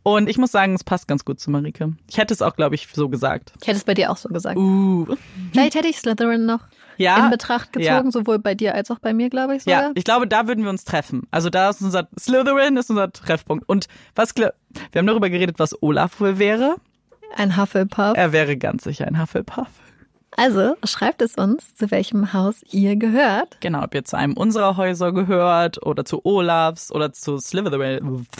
Und ich muss sagen, es passt ganz gut zu Marike. Ich hätte es auch, glaube ich, so gesagt. Ich hätte es bei dir auch so gesagt. Uh. Vielleicht hätte ich Slytherin noch ja, in Betracht gezogen, ja. sowohl bei dir als auch bei mir, glaube ich. Sogar. Ja, ich glaube, da würden wir uns treffen. Also da ist unser Slytherin ist unser Treffpunkt. Und was wir haben darüber geredet, was Olaf wohl wäre. Ein Hufflepuff. Er wäre ganz sicher ein Hufflepuff. Also schreibt es uns, zu welchem Haus ihr gehört. Genau, ob ihr zu einem unserer Häuser gehört oder zu Olafs oder zu Slytherin.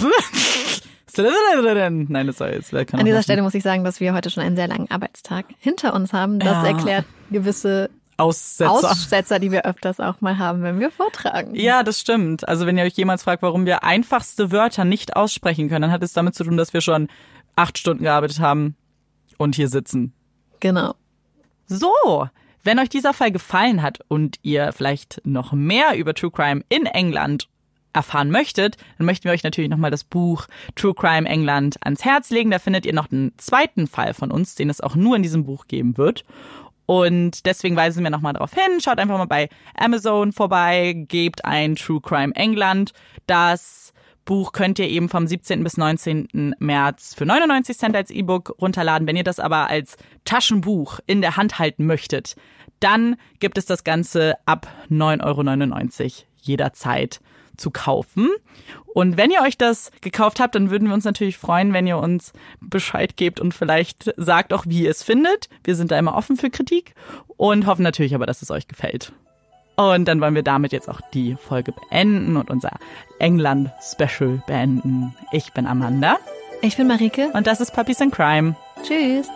Nein, das soll jetzt An dieser Stelle muss ich sagen, dass wir heute schon einen sehr langen Arbeitstag hinter uns haben. Das ja. erklärt gewisse Aussetzer. Aussetzer, die wir öfters auch mal haben, wenn wir vortragen. Ja, das stimmt. Also wenn ihr euch jemals fragt, warum wir einfachste Wörter nicht aussprechen können, dann hat es damit zu tun, dass wir schon acht Stunden gearbeitet haben und hier sitzen. Genau. So, wenn euch dieser Fall gefallen hat und ihr vielleicht noch mehr über True Crime in England erfahren möchtet, dann möchten wir euch natürlich nochmal das Buch True Crime England ans Herz legen. Da findet ihr noch einen zweiten Fall von uns, den es auch nur in diesem Buch geben wird. Und deswegen weisen wir nochmal darauf hin. Schaut einfach mal bei Amazon vorbei, gebt ein True Crime England. Das Buch könnt ihr eben vom 17. bis 19. März für 99 Cent als E-Book runterladen. Wenn ihr das aber als Taschenbuch in der Hand halten möchtet, dann gibt es das Ganze ab 9,99 Euro jederzeit zu kaufen. Und wenn ihr euch das gekauft habt, dann würden wir uns natürlich freuen, wenn ihr uns Bescheid gebt und vielleicht sagt auch, wie ihr es findet. Wir sind da immer offen für Kritik und hoffen natürlich aber, dass es euch gefällt. Und dann wollen wir damit jetzt auch die Folge beenden und unser England-Special beenden. Ich bin Amanda. Ich bin Marike. Und das ist Puppies in Crime. Tschüss.